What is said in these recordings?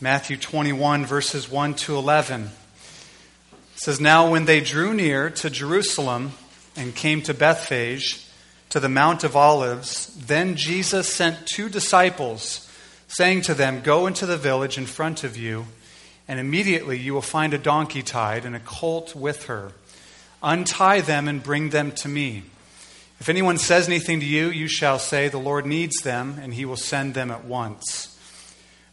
Matthew 21, verses 1 to 11. It says, Now when they drew near to Jerusalem and came to Bethphage, to the Mount of Olives, then Jesus sent two disciples, saying to them, Go into the village in front of you, and immediately you will find a donkey tied and a colt with her. Untie them and bring them to me. If anyone says anything to you, you shall say, The Lord needs them, and he will send them at once.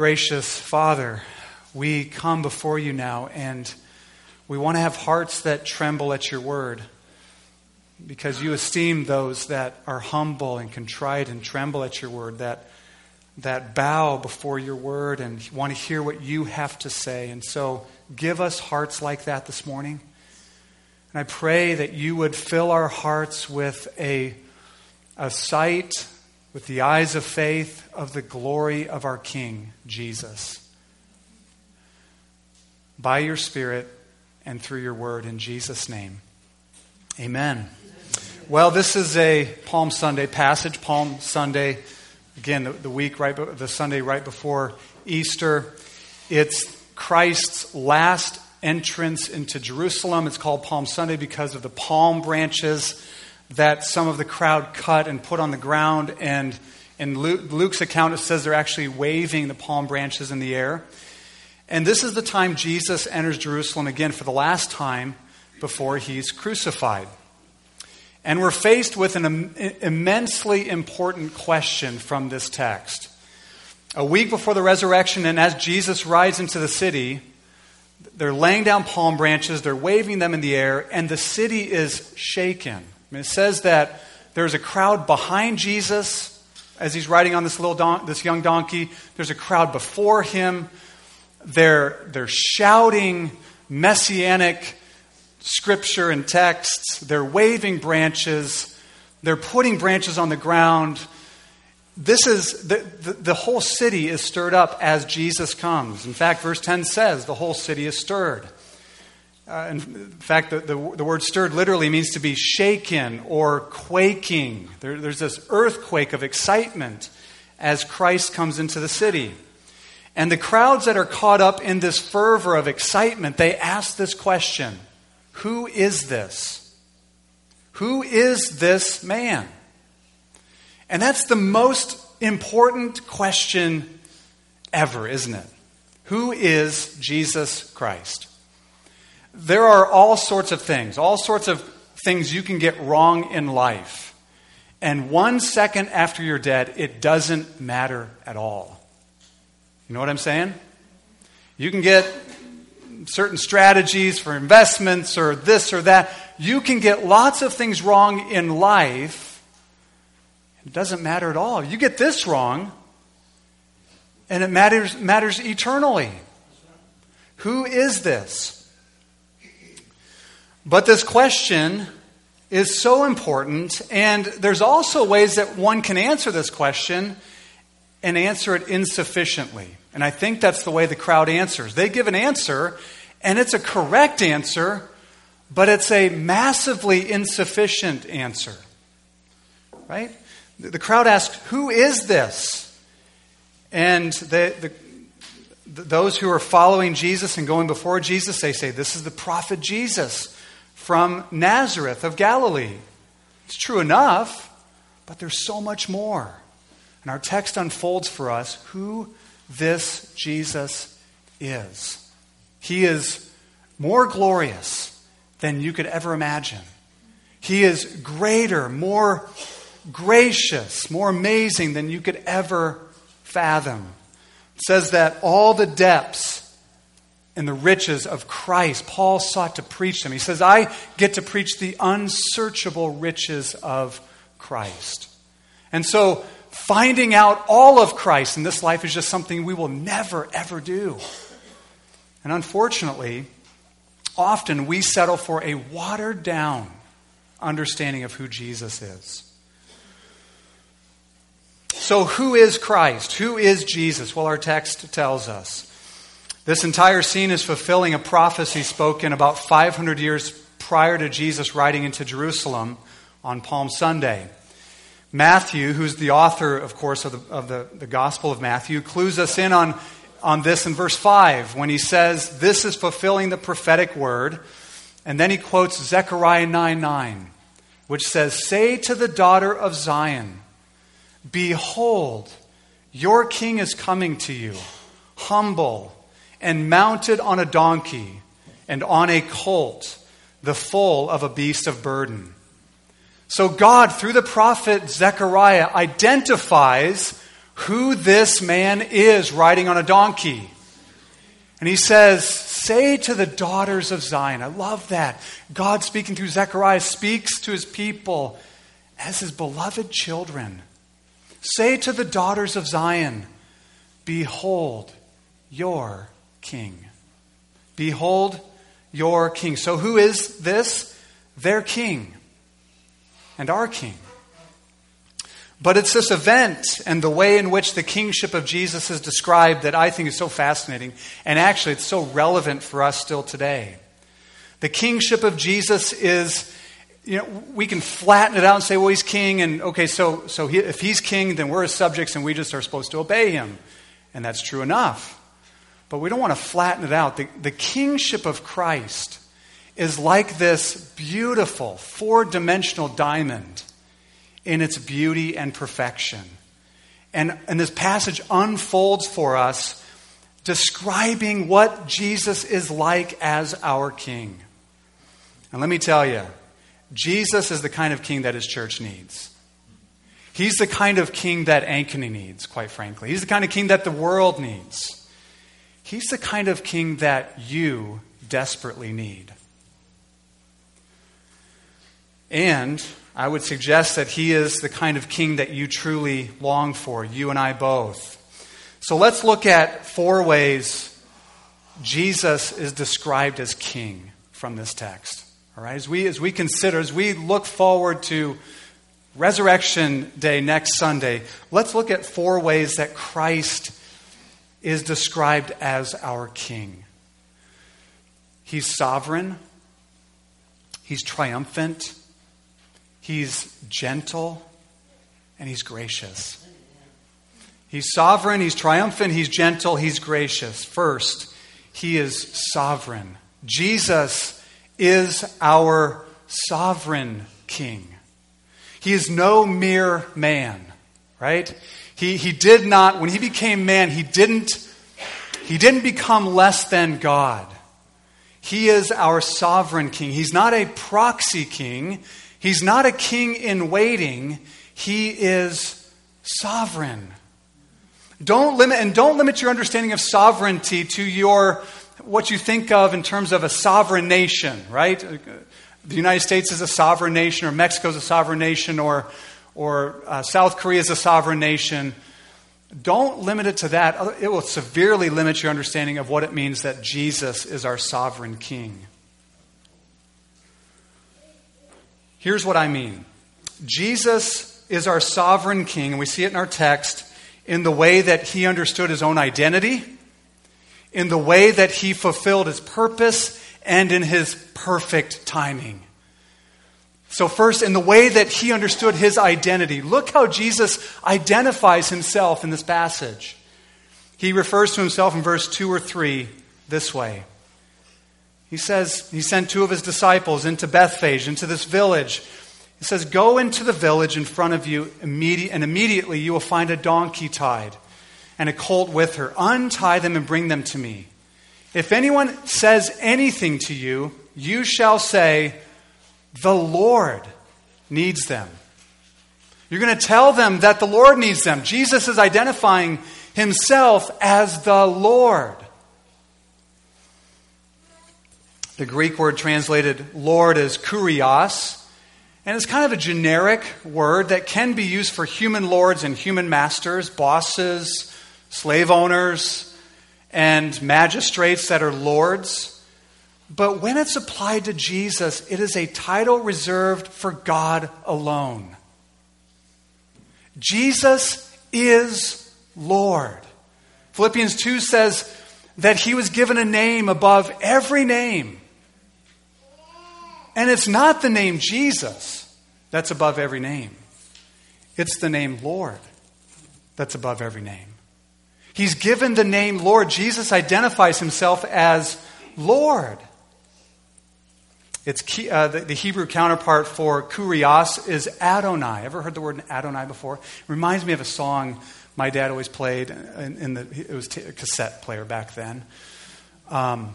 Gracious Father, we come before you now and we want to have hearts that tremble at your word because you esteem those that are humble and contrite and tremble at your word, that, that bow before your word and want to hear what you have to say. And so give us hearts like that this morning. And I pray that you would fill our hearts with a, a sight with the eyes of faith of the glory of our King, Jesus. By your Spirit and through your word, in Jesus' name. Amen. Well, this is a Palm Sunday passage. Palm Sunday, again, the, the week right, the Sunday right before Easter. It's Christ's last entrance into Jerusalem. It's called Palm Sunday because of the palm branches that some of the crowd cut and put on the ground. And in Luke's account, it says they're actually waving the palm branches in the air. And this is the time Jesus enters Jerusalem again for the last time before he's crucified. And we're faced with an immensely important question from this text. A week before the resurrection, and as Jesus rides into the city, they're laying down palm branches, they're waving them in the air, and the city is shaken. I mean, it says that there's a crowd behind Jesus as he's riding on this little don- this young donkey. There's a crowd before him. They're, they're shouting messianic scripture and texts. They're waving branches. They're putting branches on the ground. This is the, the, the whole city is stirred up as Jesus comes. In fact, verse 10 says the whole city is stirred. Uh, in fact, the, the, the, word stirred literally means to be shaken or quaking. There, there's this earthquake of excitement as Christ comes into the city. And the crowds that are caught up in this fervor of excitement, they ask this question Who is this? Who is this man? And that's the most important question ever, isn't it? Who is Jesus Christ? There are all sorts of things, all sorts of things you can get wrong in life. And one second after you're dead, it doesn't matter at all. You know what I'm saying? You can get certain strategies for investments or this or that. You can get lots of things wrong in life. It doesn't matter at all. You get this wrong, and it matters, matters eternally. Who is this? But this question is so important, and there's also ways that one can answer this question and answer it insufficiently. And I think that's the way the crowd answers. They give an answer, and it's a correct answer, but it's a massively insufficient answer. Right? The crowd asks, Who is this? And the, the, those who are following Jesus and going before Jesus, they say, This is the prophet Jesus from Nazareth of Galilee. It's true enough, but there's so much more. And our text unfolds for us who this Jesus is. He is more glorious than you could ever imagine. He is greater, more gracious, more amazing than you could ever fathom. It says that all the depths and the riches of Christ, Paul sought to preach them. He says, I get to preach the unsearchable riches of Christ. And so, finding out all of Christ in this life is just something we will never, ever do. And unfortunately, often we settle for a watered down understanding of who Jesus is. So, who is Christ? Who is Jesus? Well, our text tells us. This entire scene is fulfilling a prophecy spoken about 500 years prior to Jesus riding into Jerusalem on Palm Sunday. Matthew, who's the author, of course, of the, of the, the Gospel of Matthew, clues us in on, on this in verse 5 when he says, This is fulfilling the prophetic word. And then he quotes Zechariah 9 9, which says, Say to the daughter of Zion, Behold, your king is coming to you, humble and mounted on a donkey and on a colt, the foal of a beast of burden. So God, through the prophet Zechariah, identifies who this man is riding on a donkey. And he says, Say to the daughters of Zion. I love that. God speaking through Zechariah speaks to his people as his beloved children. Say to the daughters of Zion, Behold your king. Behold your king. So, who is this? Their king and our King. But it's this event and the way in which the kingship of Jesus is described that I think is so fascinating. And actually, it's so relevant for us still today. The kingship of Jesus is, you know, we can flatten it out and say, well, he's king. And okay, so, so he, if he's king, then we're his subjects and we just are supposed to obey him. And that's true enough. But we don't want to flatten it out. The, the kingship of Christ is like this beautiful four dimensional diamond in its beauty and perfection. And, and this passage unfolds for us, describing what Jesus is like as our king. And let me tell you, Jesus is the kind of king that his church needs. He's the kind of king that Ankeny needs, quite frankly. He's the kind of king that the world needs. He's the kind of king that you desperately need. And I would suggest that he is the kind of king that you truly long for, you and I both. So let's look at four ways Jesus is described as king from this text. All right, as we, as we consider, as we look forward to Resurrection Day next Sunday, let's look at four ways that Christ is described as our king. He's sovereign, he's triumphant, He's gentle and he's gracious. He's sovereign, he's triumphant, he's gentle, he's gracious. First, he is sovereign. Jesus is our sovereign king. He is no mere man, right? He, he did not, when he became man, he didn't, he didn't become less than God. He is our sovereign king. He's not a proxy king. He's not a king in waiting, he is sovereign. Don't limit and don't limit your understanding of sovereignty to your what you think of in terms of a sovereign nation, right? The United States is a sovereign nation, or Mexico is a sovereign nation, or or uh, South Korea is a sovereign nation. Don't limit it to that. It will severely limit your understanding of what it means that Jesus is our sovereign king. Here's what I mean Jesus is our sovereign king, and we see it in our text in the way that he understood his own identity, in the way that he fulfilled his purpose, and in his perfect timing. So, first, in the way that he understood his identity, look how Jesus identifies himself in this passage. He refers to himself in verse 2 or 3 this way he says he sent two of his disciples into Bethphage, into this village. He says, Go into the village in front of you, and immediately you will find a donkey tied and a colt with her. Untie them and bring them to me. If anyone says anything to you, you shall say, The Lord needs them. You're going to tell them that the Lord needs them. Jesus is identifying himself as the Lord. The Greek word translated Lord is kurios, and it's kind of a generic word that can be used for human lords and human masters, bosses, slave owners, and magistrates that are lords. But when it's applied to Jesus, it is a title reserved for God alone. Jesus is Lord. Philippians 2 says that he was given a name above every name and it's not the name Jesus that's above every name, it's the name Lord that's above every name. He's given the name Lord. Jesus identifies himself as Lord. It's key, uh, the, the, Hebrew counterpart for kurios is Adonai. Ever heard the word Adonai before? It reminds me of a song my dad always played. In, in the, it was t- a cassette player back then. Um,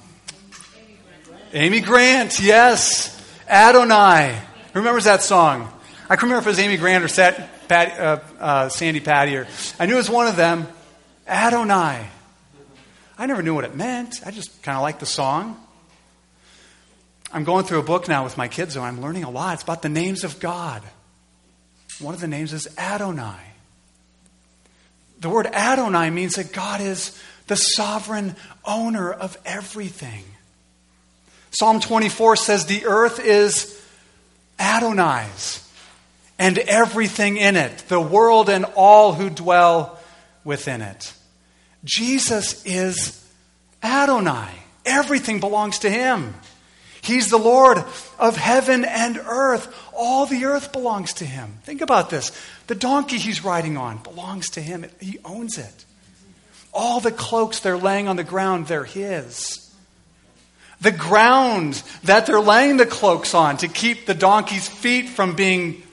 Amy Grant. Amy Grant, yes. Adonai. Who remembers that song? I can remember if it was Amy Grant or Sat, Pat, uh, uh, Sandi Patty. Or, I knew it was one of them. Adonai. I never knew what it meant. I just kind of liked the song. I'm going through a book now with my kids, and I'm learning a lot. It's about the names of God. One of the names is Adonai. The word Adonai means that God is the sovereign owner of everything. Psalm 24 says, The earth is Adonai's and everything in it, the world and all who dwell within it. Jesus is Adonai. Everything belongs to him. He's the Lord of heaven and earth. All the earth belongs to him. Think about this. The donkey he's riding on belongs to him, he owns it. All the cloaks they're laying on the ground, they're his. The ground that they're laying the cloaks on to keep the donkey's feet from being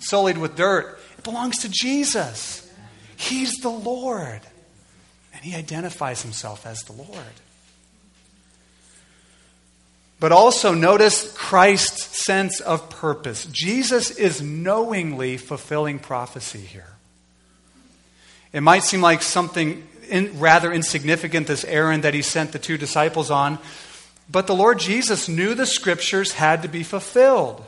sullied with dirt, it belongs to Jesus. He's the Lord. And he identifies himself as the Lord. But also notice Christ's sense of purpose. Jesus is knowingly fulfilling prophecy here. It might seem like something in, rather insignificant, this errand that he sent the two disciples on, but the Lord Jesus knew the scriptures had to be fulfilled.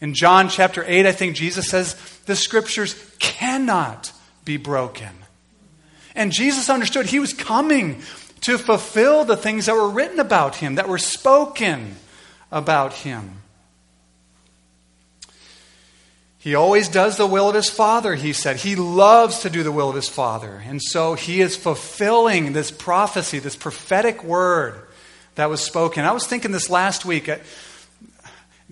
In John chapter 8, I think Jesus says the scriptures cannot be broken. And Jesus understood he was coming to fulfill the things that were written about him, that were spoken about him. He always does the will of his Father, he said. He loves to do the will of his Father. And so he is fulfilling this prophecy, this prophetic word that was spoken. I was thinking this last week.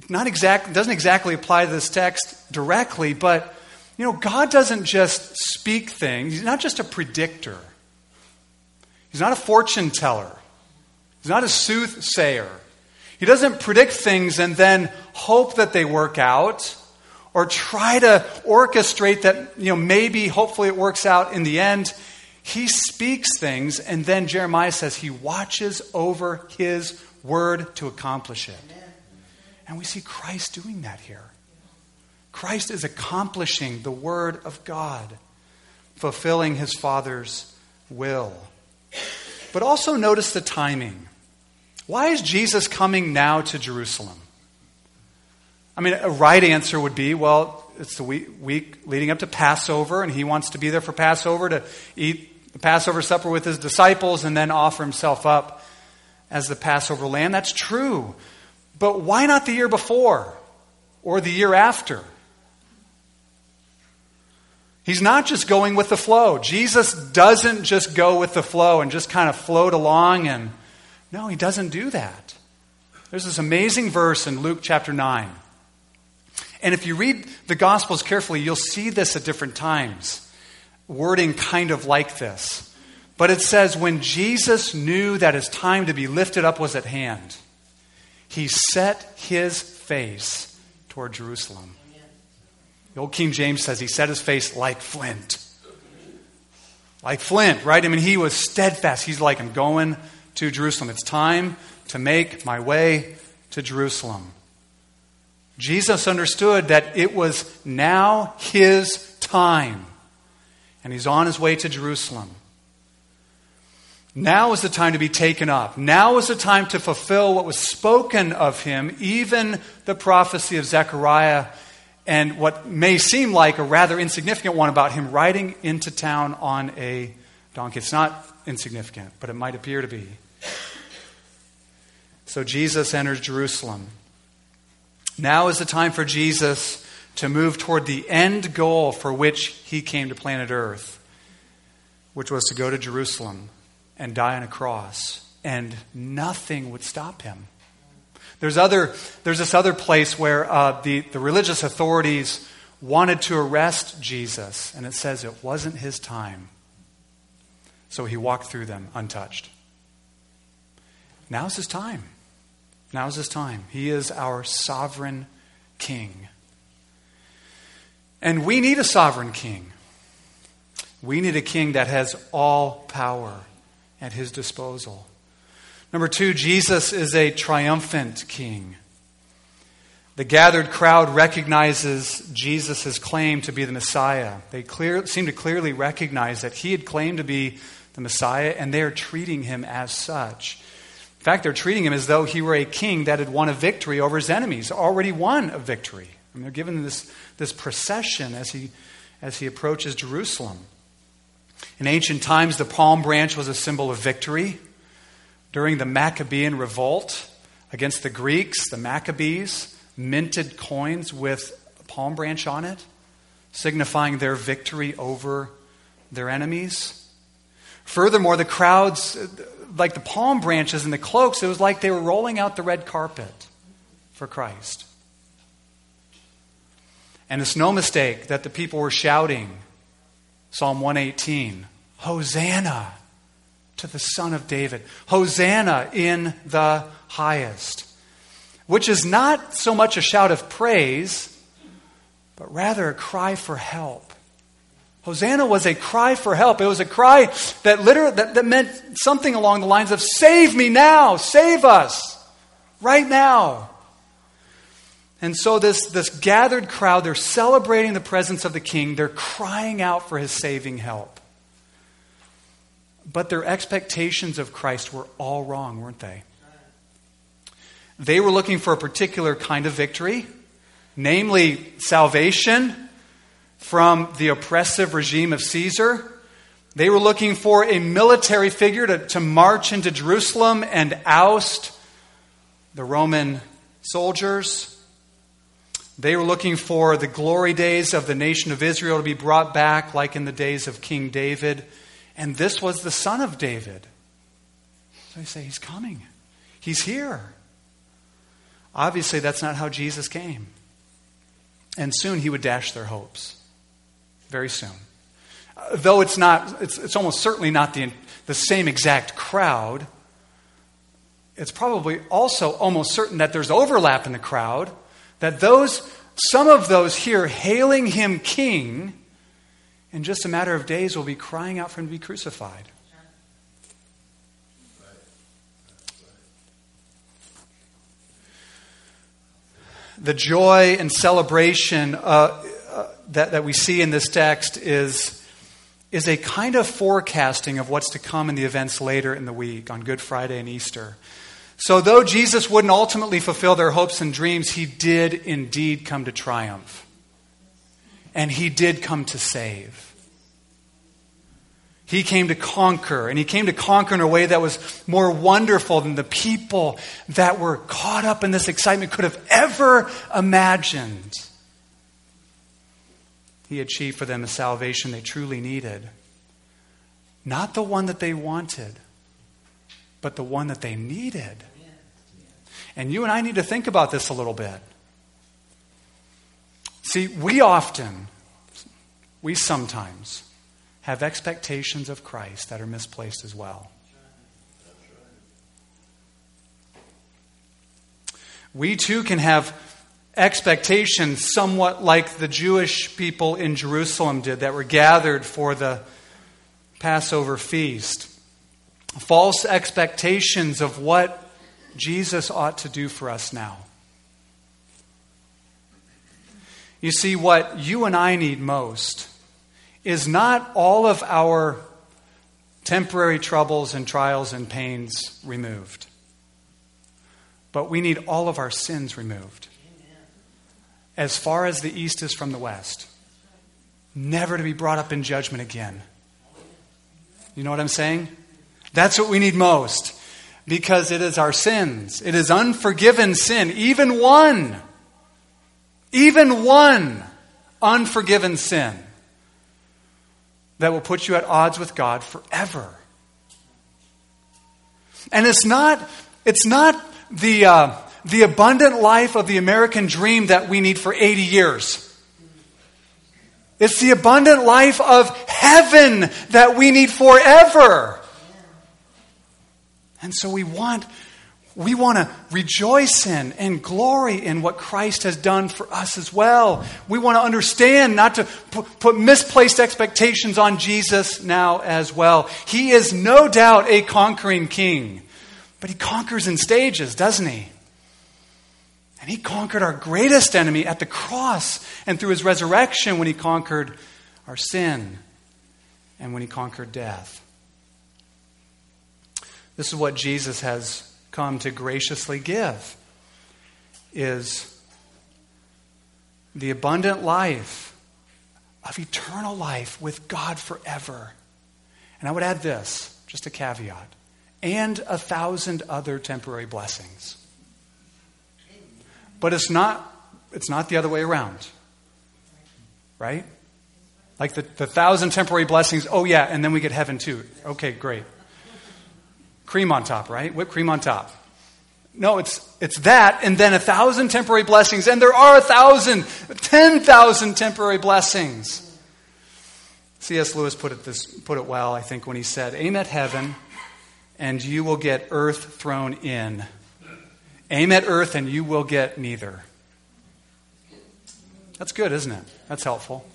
Not exact, doesn't exactly apply to this text directly, but you know, God doesn't just speak things. He's not just a predictor. He's not a fortune teller. He's not a soothsayer. He doesn't predict things and then hope that they work out or try to orchestrate that, you know, maybe, hopefully it works out in the end. He speaks things, and then Jeremiah says he watches over his word to accomplish it. And we see Christ doing that here. Christ is accomplishing the word of God, fulfilling his Father's will. But also notice the timing. Why is Jesus coming now to Jerusalem? I mean, a right answer would be well, it's the week, week leading up to Passover, and he wants to be there for Passover to eat the Passover supper with his disciples and then offer himself up as the Passover lamb. That's true. But why not the year before or the year after? He's not just going with the flow. Jesus doesn't just go with the flow and just kind of float along and no, he doesn't do that. There's this amazing verse in Luke chapter 9. And if you read the Gospels carefully, you'll see this at different times wording kind of like this. But it says, when Jesus knew that his time to be lifted up was at hand, he set his face toward Jerusalem. The old King James says he set his face like flint. Like flint, right? I mean, he was steadfast. He's like, I'm going to Jerusalem. It's time to make my way to Jerusalem. Jesus understood that it was now his time, and he's on his way to Jerusalem. Now is the time to be taken up. Now is the time to fulfill what was spoken of him, even the prophecy of Zechariah, and what may seem like a rather insignificant one about him riding into town on a donkey. It's not insignificant, but it might appear to be. So Jesus enters Jerusalem. Now is the time for Jesus to move toward the end goal for which he came to planet Earth, which was to go to Jerusalem and die on a cross. And nothing would stop him. There's, other, there's this other place where uh, the, the religious authorities wanted to arrest Jesus, and it says it wasn't his time. So he walked through them untouched. Now's his time. Now's his time. He is our sovereign king. And we need a sovereign king. We need a king that has all power at his disposal. Number two, Jesus is a triumphant king. The gathered crowd recognizes Jesus' claim to be the Messiah. They clear, seem to clearly recognize that he had claimed to be the Messiah, and they are treating him as such. In fact, they're treating him as though he were a king that had won a victory over his enemies, already won a victory. Mean, they're given this, this procession as he, as he approaches Jerusalem. In ancient times, the palm branch was a symbol of victory. During the Maccabean revolt against the Greeks, the Maccabees minted coins with a palm branch on it, signifying their victory over their enemies. Furthermore, the crowds, like the palm branches and the cloaks, it was like they were rolling out the red carpet for Christ. And it's no mistake that the people were shouting Psalm 118 Hosanna to the Son of David. Hosanna in the highest. Which is not so much a shout of praise, but rather a cry for help. Hosanna was a cry for help. It was a cry that literally that, that meant something along the lines of save me now, save us right now. And so this, this gathered crowd, they're celebrating the presence of the king. They're crying out for his saving help. But their expectations of Christ were all wrong, weren't they? They were looking for a particular kind of victory, namely salvation from the oppressive regime of Caesar. They were looking for a military figure to, to march into Jerusalem and oust the Roman soldiers. They were looking for the glory days of the nation of Israel to be brought back, like in the days of King David. And this was the son of David. So they say, He's coming. He's here. Obviously, that's not how Jesus came. And soon he would dash their hopes. Very soon. Uh, though it's not, it's, it's almost certainly not the, the same exact crowd, it's probably also almost certain that there's overlap in the crowd, that those, some of those here hailing him king in just a matter of days will be crying out for him to be crucified. The joy and celebration uh, uh, that, that we see in this text is, is a kind of forecasting of what's to come in the events later in the week on Good Friday and Easter. So, though Jesus wouldn't ultimately fulfill their hopes and dreams, he did indeed come to triumph. And he did come to save. He came to conquer, and he came to conquer in a way that was more wonderful than the people that were caught up in this excitement could have ever imagined. He achieved for them the salvation they truly needed. Not the one that they wanted, but the one that they needed. And you and I need to think about this a little bit. See, we often, we sometimes, have expectations of Christ that are misplaced as well. We too can have expectations somewhat like the Jewish people in Jerusalem did that were gathered for the Passover feast. false expectations of what Jesus ought to do for us now. You see, what you and I need most is not all of our temporary troubles and trials and pains removed, but we need all of our sins removed. As far as the east is from the west, never to be brought up in judgment again. You know what I'm saying? That's what we need most because it is our sins. It is unforgiven sin, even one even one unforgiven sin that will put you at odds with God forever. And it's not, it's not the, uh, the abundant life of the American dream that we need for 80 years. It's the abundant life of heaven that we need forever. And so we want we want to rejoice in and glory in what Christ has done for us as well. We want to understand not to put misplaced expectations on Jesus now as well. He is no doubt a conquering king, but he conquers in stages, doesn't he? And he conquered our greatest enemy at the cross and through his resurrection when he conquered our sin and when he conquered death. This is what Jesus has come to graciously give is the abundant life of eternal life with God forever. And I would add this, just a caveat, and a thousand other temporary blessings. But it's not it's not the other way around. Right? Like the, the thousand temporary blessings, oh yeah, and then we get heaven too. Okay, great. Cream on top, right? Whipped cream on top. No, it's, it's that, and then a thousand temporary blessings, and there are a thousand, ten thousand temporary blessings. C.S. Lewis put it, this, put it well, I think, when he said, Aim at heaven, and you will get earth thrown in. Aim at earth, and you will get neither. That's good, isn't it? That's helpful.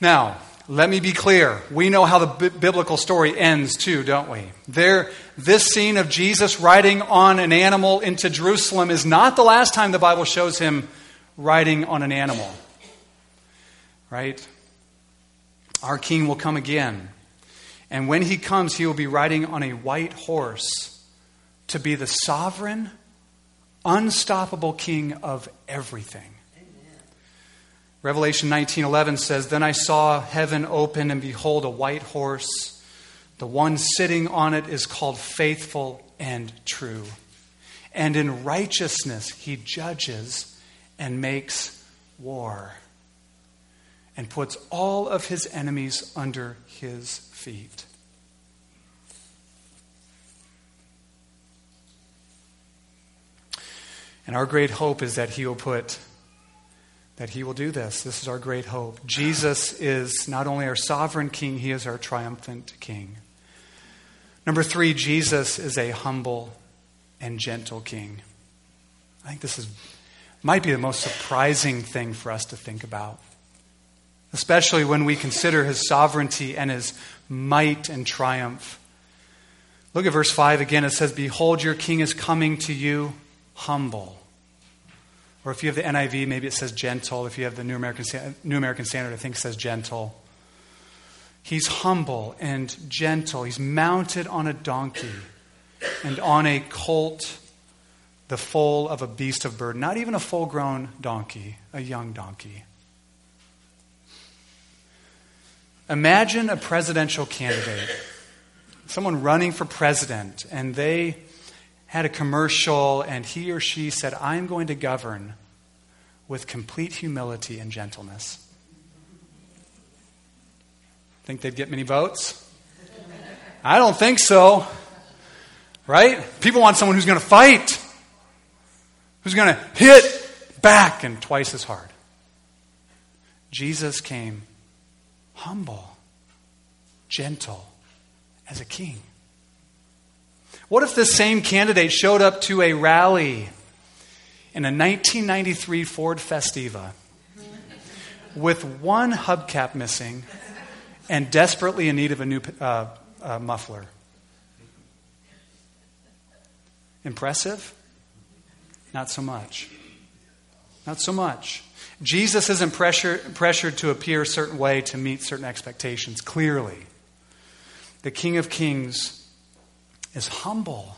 Now, let me be clear. We know how the b- biblical story ends, too, don't we? There, this scene of Jesus riding on an animal into Jerusalem is not the last time the Bible shows him riding on an animal. Right? Our king will come again. And when he comes, he will be riding on a white horse to be the sovereign, unstoppable king of everything. Revelation 19:11 says, "Then I saw heaven open and behold a white horse. The one sitting on it is called faithful and true. And in righteousness he judges and makes war and puts all of his enemies under his feet." And our great hope is that he will put that he will do this. This is our great hope. Jesus is not only our sovereign king, he is our triumphant king. Number three, Jesus is a humble and gentle king. I think this is, might be the most surprising thing for us to think about, especially when we consider his sovereignty and his might and triumph. Look at verse 5 again. It says, Behold, your king is coming to you humble or if you have the NIV, maybe it says gentle. If you have the New American, New American Standard, I think it says gentle. He's humble and gentle. He's mounted on a donkey and on a colt, the foal of a beast of burden. Not even a full grown donkey, a young donkey. Imagine a presidential candidate, someone running for president, and they had a commercial, and he or she said, I'm going to govern with complete humility and gentleness. Think they'd get many votes? I don't think so. Right? People want someone who's going to fight, who's going to hit back and twice as hard. Jesus came humble, gentle, as a king. What if this same candidate showed up to a rally in a 1993 Ford Festiva with one hubcap missing and desperately in need of a new uh, uh, muffler. Impressive? Not so much. Not so much. Jesus isn't pressure, pressured to appear a certain way to meet certain expectations, clearly. The King of Kings is humble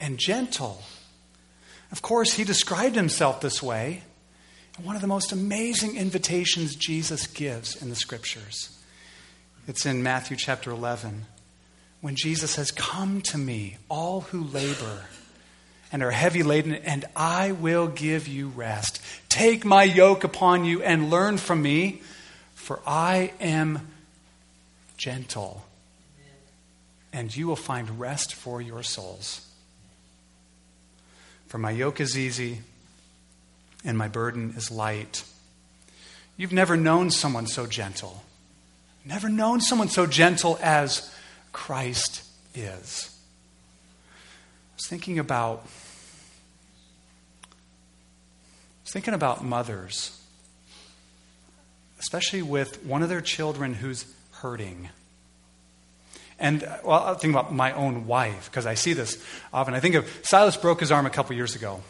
and gentle. Of course, he described himself this way. One of the most amazing invitations Jesus gives in the scriptures. It's in Matthew chapter 11 when Jesus says, Come to me, all who labor and are heavy laden, and I will give you rest. Take my yoke upon you and learn from me, for I am gentle, and you will find rest for your souls. For my yoke is easy, and my burden is light. You've never known someone so gentle. Never known someone so gentle as Christ is. I was thinking about I was thinking about mothers, especially with one of their children who's hurting. And, well, I'll think about my own wife, because I see this often. I think of Silas broke his arm a couple years ago.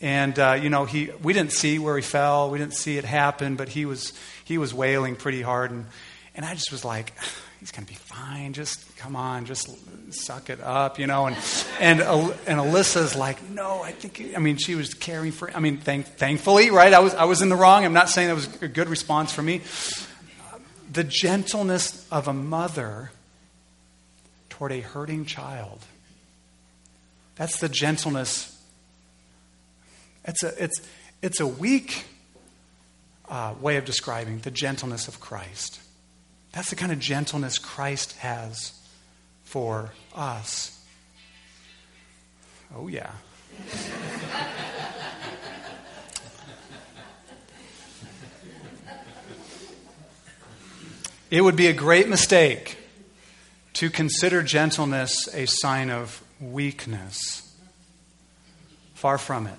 And, uh, you know, he, we didn't see where he fell. We didn't see it happen, but he was, he was wailing pretty hard. And, and I just was like, he's going to be fine. Just come on, just suck it up, you know. And and and Alyssa's like, no, I think. I mean, she was caring for. I mean, thank, thankfully, right? I was I was in the wrong. I'm not saying that was a good response for me. The gentleness of a mother toward a hurting child. That's the gentleness. It's a it's it's a weak uh, way of describing the gentleness of Christ. That's the kind of gentleness Christ has for us. Oh, yeah. it would be a great mistake to consider gentleness a sign of weakness. Far from it.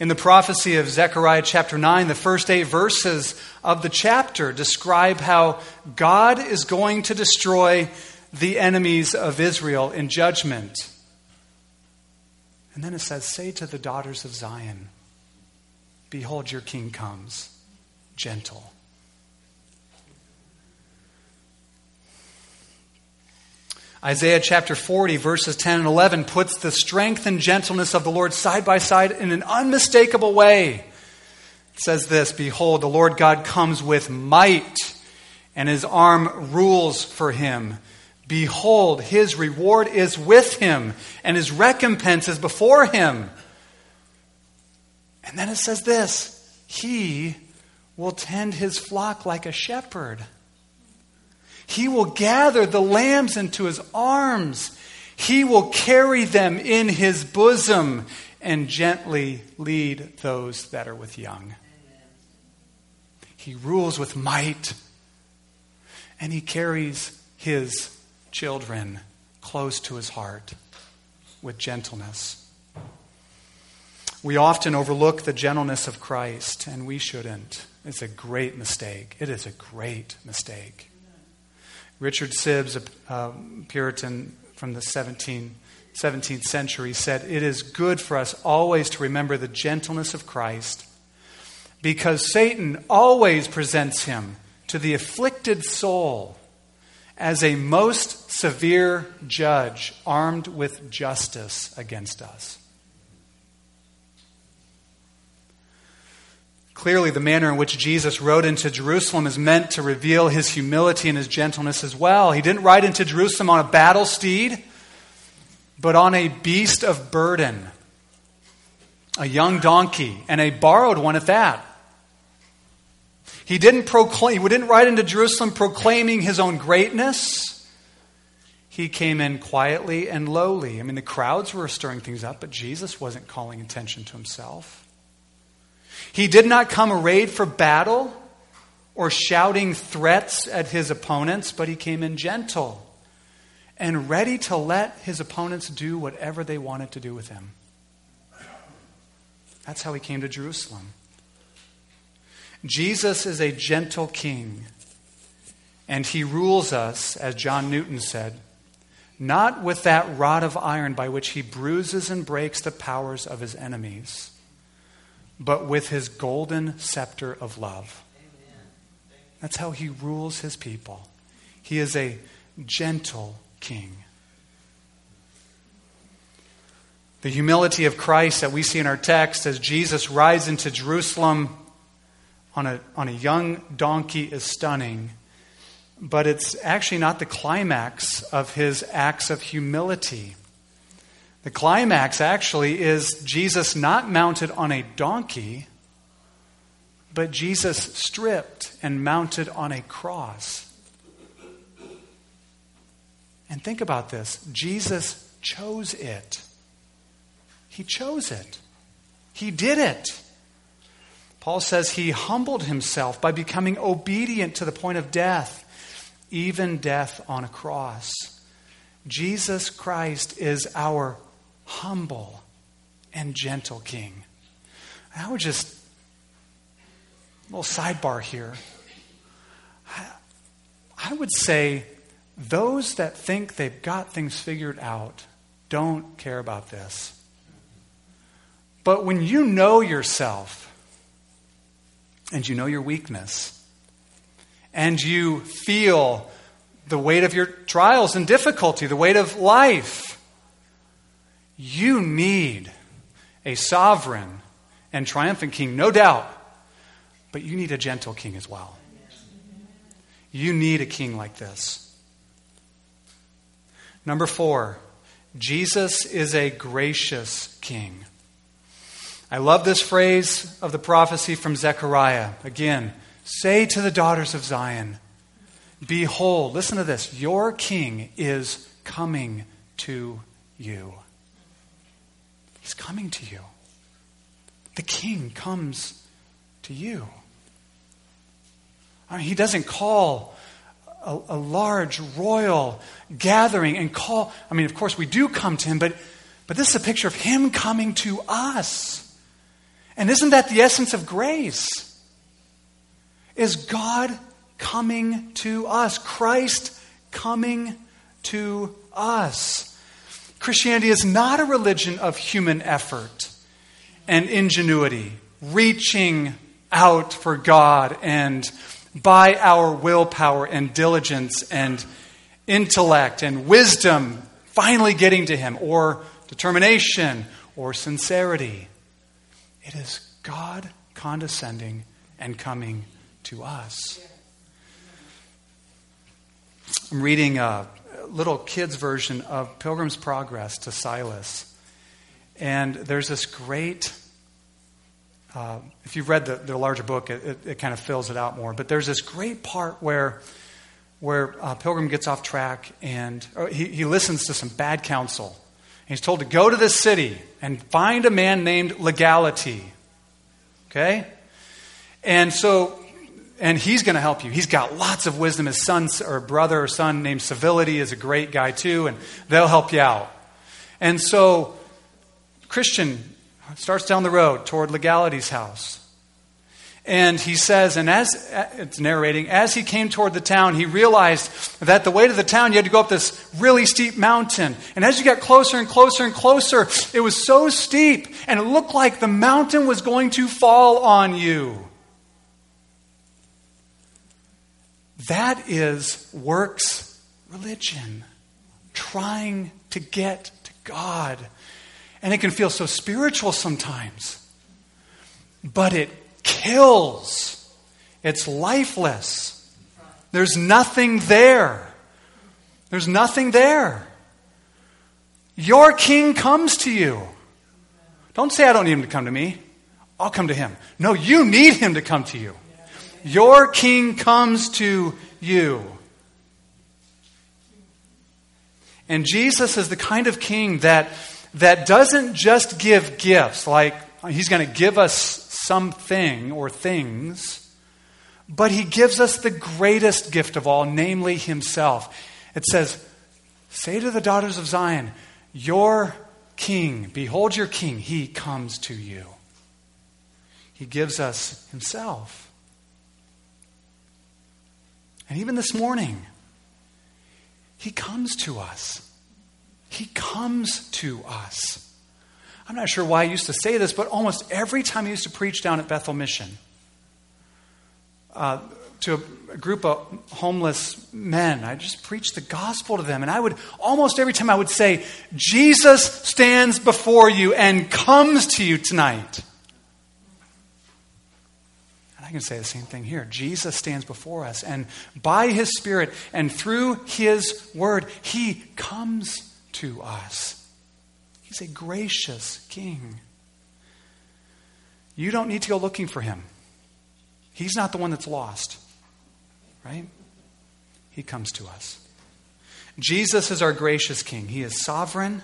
In the prophecy of Zechariah chapter 9, the first eight verses of the chapter describe how God is going to destroy the enemies of Israel in judgment. And then it says, Say to the daughters of Zion, Behold, your king comes, gentle Isaiah chapter 40, verses 10 and 11, puts the strength and gentleness of the Lord side by side in an unmistakable way. It says this Behold, the Lord God comes with might, and his arm rules for him. Behold, his reward is with him, and his recompense is before him. And then it says this He will tend his flock like a shepherd. He will gather the lambs into his arms. He will carry them in his bosom and gently lead those that are with young. He rules with might, and he carries his children close to his heart with gentleness. We often overlook the gentleness of Christ, and we shouldn't. It's a great mistake. It is a great mistake. Richard Sibbes, a Puritan from the 17, 17th century, said, It is good for us always to remember the gentleness of Christ because Satan always presents him to the afflicted soul as a most severe judge armed with justice against us. Clearly, the manner in which Jesus rode into Jerusalem is meant to reveal his humility and his gentleness as well. He didn't ride into Jerusalem on a battle steed, but on a beast of burden, a young donkey, and a borrowed one at that. He didn't proclaim, he didn't ride into Jerusalem proclaiming his own greatness. He came in quietly and lowly. I mean, the crowds were stirring things up, but Jesus wasn't calling attention to himself. He did not come arrayed for battle or shouting threats at his opponents, but he came in gentle and ready to let his opponents do whatever they wanted to do with him. That's how he came to Jerusalem. Jesus is a gentle king, And he rules us, as John Newton said, not with that rod of iron by which he bruises and breaks the powers of his enemies, but with his golden scepter of love. That's how he rules his people. He is a gentle king. The humility of Christ that we see in our text as Jesus rides into Jerusalem on a, on a young donkey is stunning, but it's actually not the climax of his acts of humility. The climax actually is Jesus not mounted on a donkey, but Jesus stripped and mounted on a cross. And think about this Jesus chose it. He chose it. He did it. Paul says he humbled himself by becoming obedient to the point of death, even death on a cross. Jesus Christ is our humble and gentle King. I would just, a little sidebar here. I would say those that think they've got things figured out don't care about this. But when you know yourself and you know your weakness and you feel the weight of your trials and difficulty, the weight of life, you need a sovereign and triumphant king, no doubt. But you need a gentle king as well. You need a king like this. Number four, Jesus is a gracious king. I love this phrase of the prophecy from Zechariah. Again, say to the daughters of Zion, Behold, listen to this, your king is coming to you. He's coming to you. The king comes to you. I mean, he doesn't call a, a, large royal gathering and call. I mean, of course, we do come to him, but, but this is a picture of him coming to us. And isn't that the essence of grace? Is God coming to us, Christ coming to us. Christianity is not a religion of human effort and ingenuity, reaching out for God and by our willpower and diligence and intellect and wisdom finally getting to Him, or determination or sincerity. It is God condescending and coming to us. I'm reading a little kid's version of Pilgrim's Progress to Silas. And there's this great, uh, if you've read the, the larger book, it, it, it, kind of fills it out more. But there's this great part where, where uh, Pilgrim gets off track and he, he listens to some bad counsel He's told to go to this city and find a man named Legality. Okay? And so, and he's going to help you. He's got lots of wisdom. His son or brother or son named Civility is a great guy too, and they'll help you out. And so, Christian starts down the road toward Legality's house. And he says, and as it's narrating, as he came toward the town, he realized that the way to the town, you had to go up this really steep mountain. And as you got closer and closer and closer, it was so steep, and it looked like the mountain was going to fall on you. That is works religion, trying to get to God. And it can feel so spiritual sometimes, but it kills. It's lifeless. There's nothing there. There's nothing there. Your king comes to you. Don't say, I don't need him to come to me. I'll come to him. No, you need him to come to you. Your king comes to you. And Jesus is the kind of king that, that doesn't just give gifts, like he's going to give us something or things, but he gives us the greatest gift of all, namely himself. It says, Say to the daughters of Zion, Your king, behold your king, he comes to you. He gives us himself. And even this morning, He comes to us. He comes to us. I'm not sure why I used to say this, but almost every time I used to preach down at Bethel Mission uh, to a, a group of homeless men, I just preached the gospel to them. And I would, almost every time, I would say, Jesus stands before you and comes to you tonight. I can say the same thing here. Jesus stands before us, and by his Spirit and through his word, he comes to us. He's a gracious king. You don't need to go looking for him. He's not the one that's lost, right? He comes to us. Jesus is our gracious king. He is sovereign,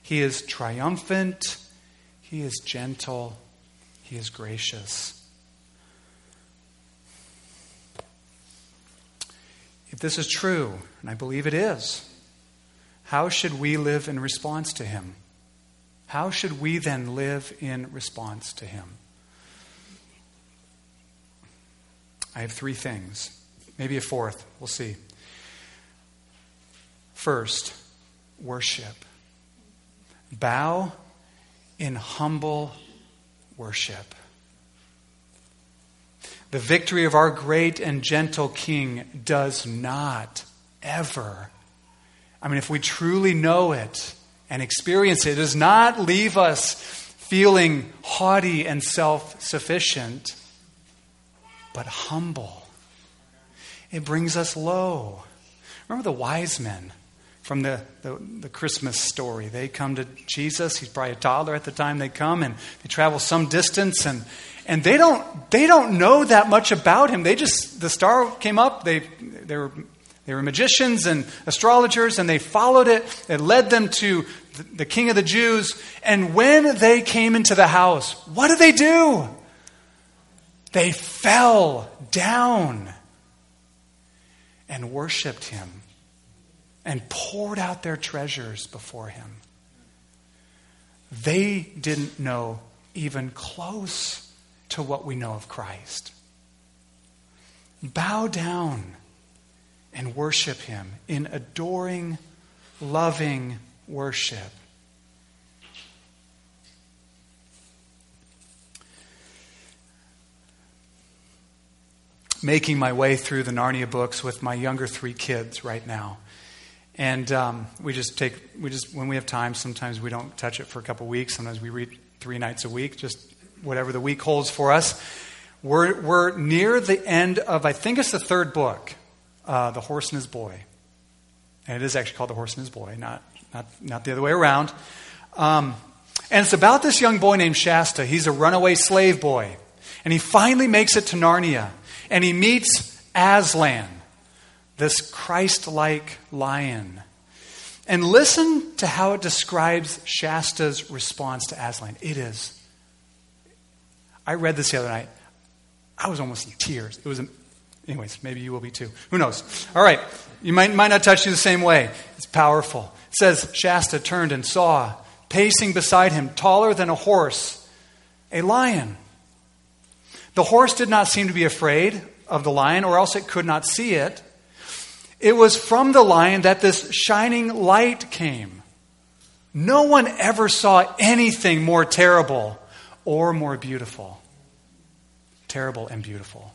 he is triumphant, he is gentle, he is gracious. This is true, and I believe it is, how should we live in response to him? How should we then live in response to him? I have three things, maybe a fourth. We'll see. First, worship. Bow in humble worship. The victory of our great and gentle King does not ever, I mean, if we truly know it, and experience it does not leave us feeling haughty and self sufficient, but humble. It brings us low. Remember the wise men from the, the, the, Christmas story? They come to Jesus. He's probably a toddler at the time they come, and they travel some distance, and, and they, don't, they don't know that much about him. They just, the star came up, they, they were they were magicians and astrologers, and they followed it. It led them to the king of the Jews. And when they came into the house, what did they do? They fell down and worshiped him and poured out their treasures before him. They didn't know even close to what we know of Christ. Bow down and worship Him in adoring, loving worship. Making my way through the Narnia books with my younger three kids right now. And um, we just take, we just, when we have time, sometimes we don't touch it for a couple weeks. Sometimes we read three nights a week, just whatever the week holds for us. We're, we're near the end of, I think it's the third book uh, The Horse and His Boy. And it is actually called The Horse and His Boy, not, not, not the other way around. Um, and it's about this young boy named Shasta. He's a runaway slave boy. And he finally makes it to Narnia. And he meets Aslan, this Christ like lion. And listen to how it describes Shasta's response to Aslan. It is. I read this the other night. I was almost in tears. It was Anyways, maybe you will be too. Who knows? All right. You might, might not touch you the same way. It's powerful. It says Shasta turned and saw, pacing beside him, taller than a horse, a lion. The horse did not seem to be afraid of the lion, or else it could not see it. It was from the lion that this shining light came. No one ever saw anything more terrible or more beautiful. Terrible and beautiful.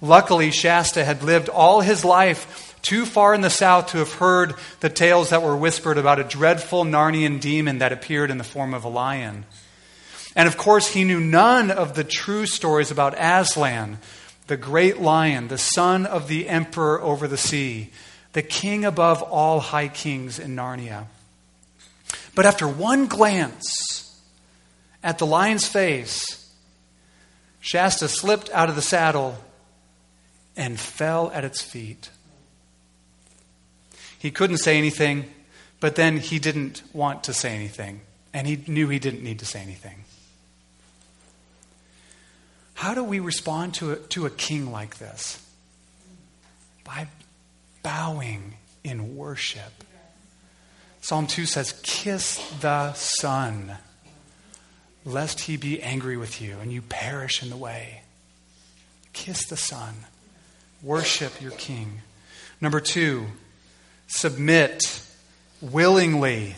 Luckily, Shasta had lived all his life too far in the south to have heard the tales that were whispered about a dreadful Narnian demon that appeared in the form of a lion. And of course, he knew none of the true stories about Aslan, the great lion, the son of the emperor over the sea, the king above all high kings in Narnia. But after one glance at the lion's face, Shasta slipped out of the saddle and fell at its feet. He couldn't say anything, but then he didn't want to say anything, and he knew he didn't need to say anything. How do we respond to a, to a king like this? By bowing in worship. Psalm 2 says, Kiss the Son, lest he be angry with you and you perish in the way. Kiss the Son Worship your king. Number two, submit willingly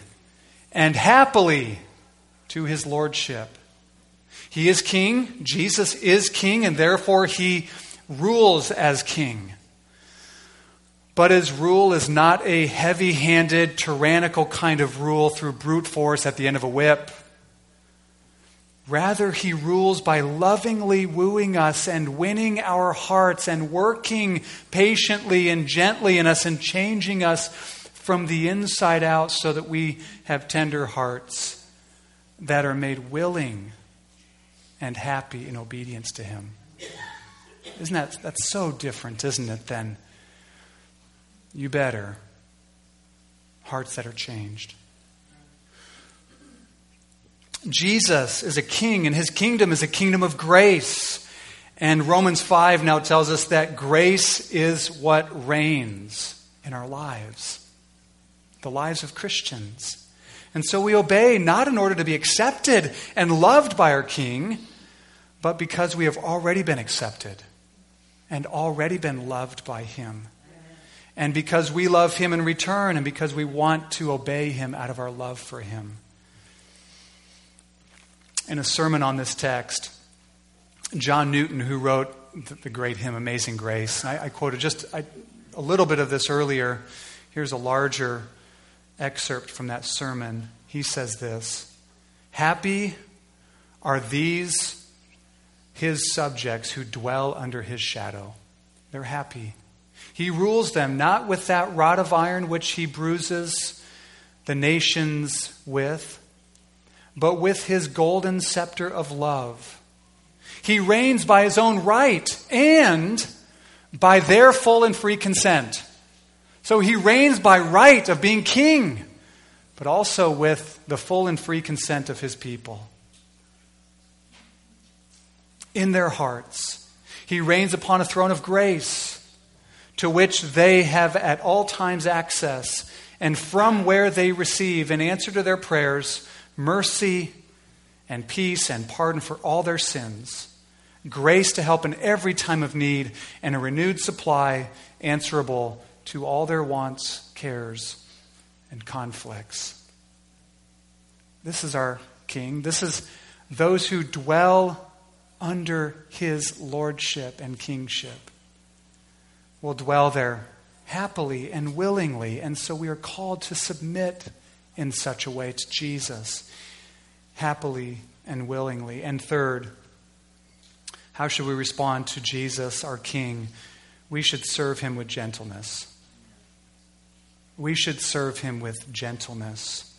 and happily to his lordship. He is king, Jesus is king, and therefore he rules as king. But his rule is not a heavy handed, tyrannical kind of rule through brute force at the end of a whip. Rather, he rules by lovingly wooing us and winning our hearts and working patiently and gently in us and changing us from the inside out so that we have tender hearts that are made willing and happy in obedience to him. Isn't that that's so different, isn't it, than you better hearts that are changed. Jesus is a king, and his kingdom is a kingdom of grace. And Romans 5 now tells us that grace is what reigns in our lives, the lives of Christians. And so we obey not in order to be accepted and loved by our king, but because we have already been accepted and already been loved by him. And because we love him in return, and because we want to obey him out of our love for him in a sermon on this text, John Newton, who wrote the great hymn Amazing Grace, I, I quoted just I, a little bit of this earlier. Here's a larger excerpt from that sermon. He says this Happy are these his subjects who dwell under his shadow. They're happy. He rules them not with that rod of iron which he bruises the nations with but with his golden scepter of love. He reigns by his own right and by their full and free consent. So he reigns by right of being king, but also with the full and free consent of his people. In their hearts, he reigns upon a throne of grace to which they have at all times access, and from where they receive, in answer to their prayers, mercy and peace and pardon for all their sins, grace to help in every time of need, and a renewed supply answerable to all their wants, cares, and conflicts. This is our King. This is those who dwell under his lordship and kingship will dwell there happily and willingly. And so we are called to submit in such a way to Jesus, happily and willingly. And third, how should we respond to Jesus, our King? We should serve him with gentleness. We should serve him with gentleness.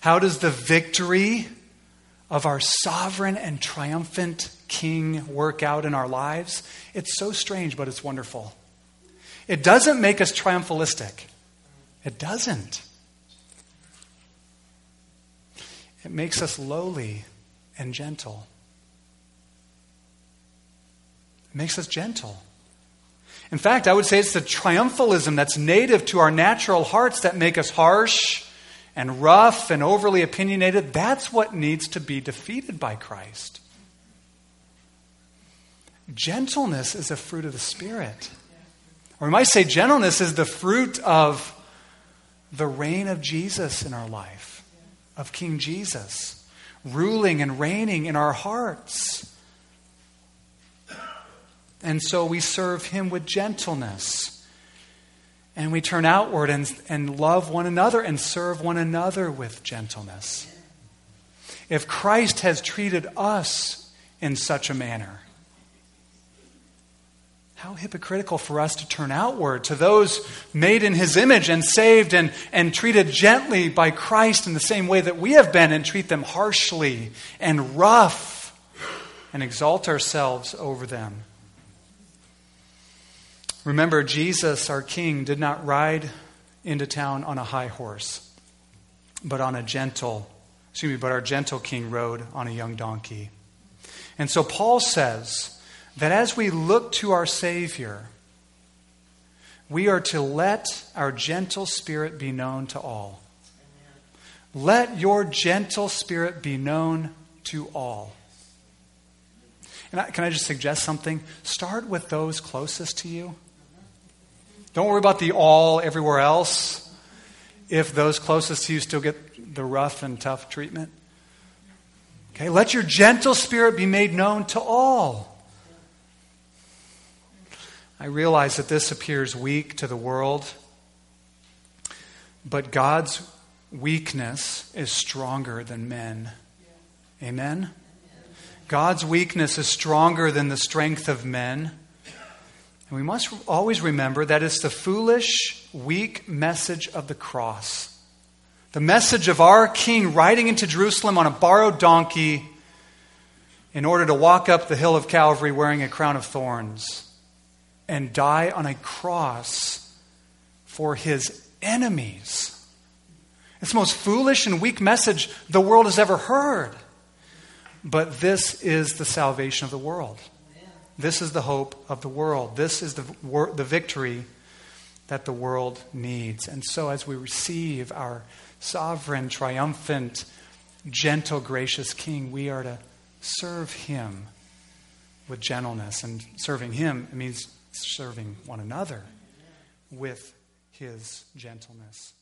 How does the victory of our sovereign and triumphant King work out in our lives? It's so strange, but it's wonderful. It doesn't make us triumphalistic. It doesn't. It makes us lowly and gentle. It makes us gentle. In fact, I would say it's the triumphalism that's native to our natural hearts that make us harsh and rough and overly opinionated. That's what needs to be defeated by Christ. Gentleness is a fruit of the Spirit. Or we might say gentleness is the fruit of the reign of Jesus in our life of King Jesus, ruling and reigning in our hearts. And so we serve him with gentleness. And we turn outward and, and love one another and serve one another with gentleness. If Christ has treated us in such a manner, how hypocritical for us to turn outward to those made in his image and saved and, and treated gently by Christ in the same way that we have been and treat them harshly and rough and exalt ourselves over them. Remember, Jesus, our King, did not ride into town on a high horse, but on a gentle, excuse me, but our gentle King rode on a young donkey. And so Paul says, that as we look to our Savior, we are to let our gentle spirit be known to all. Let your gentle spirit be known to all. And I, can I just suggest something? Start with those closest to you. Don't worry about the all everywhere else if those closest to you still get the rough and tough treatment. Okay, let your gentle spirit be made known to all. I realize that this appears weak to the world, but God's weakness is stronger than men. Amen? God's weakness is stronger than the strength of men. And we must always remember that it's the foolish, weak message of the cross. The message of our King riding into Jerusalem on a borrowed donkey in order to walk up the hill of Calvary wearing a crown of thorns and die on a cross for his enemies. It's the most foolish and weak message the world has ever heard. But this is the salvation of the world. This is the hope of the world. This is the, the victory that the world needs. And so, as we receive our sovereign, triumphant, gentle, gracious King, we are to serve him with gentleness. And serving him means serving one another with his gentleness.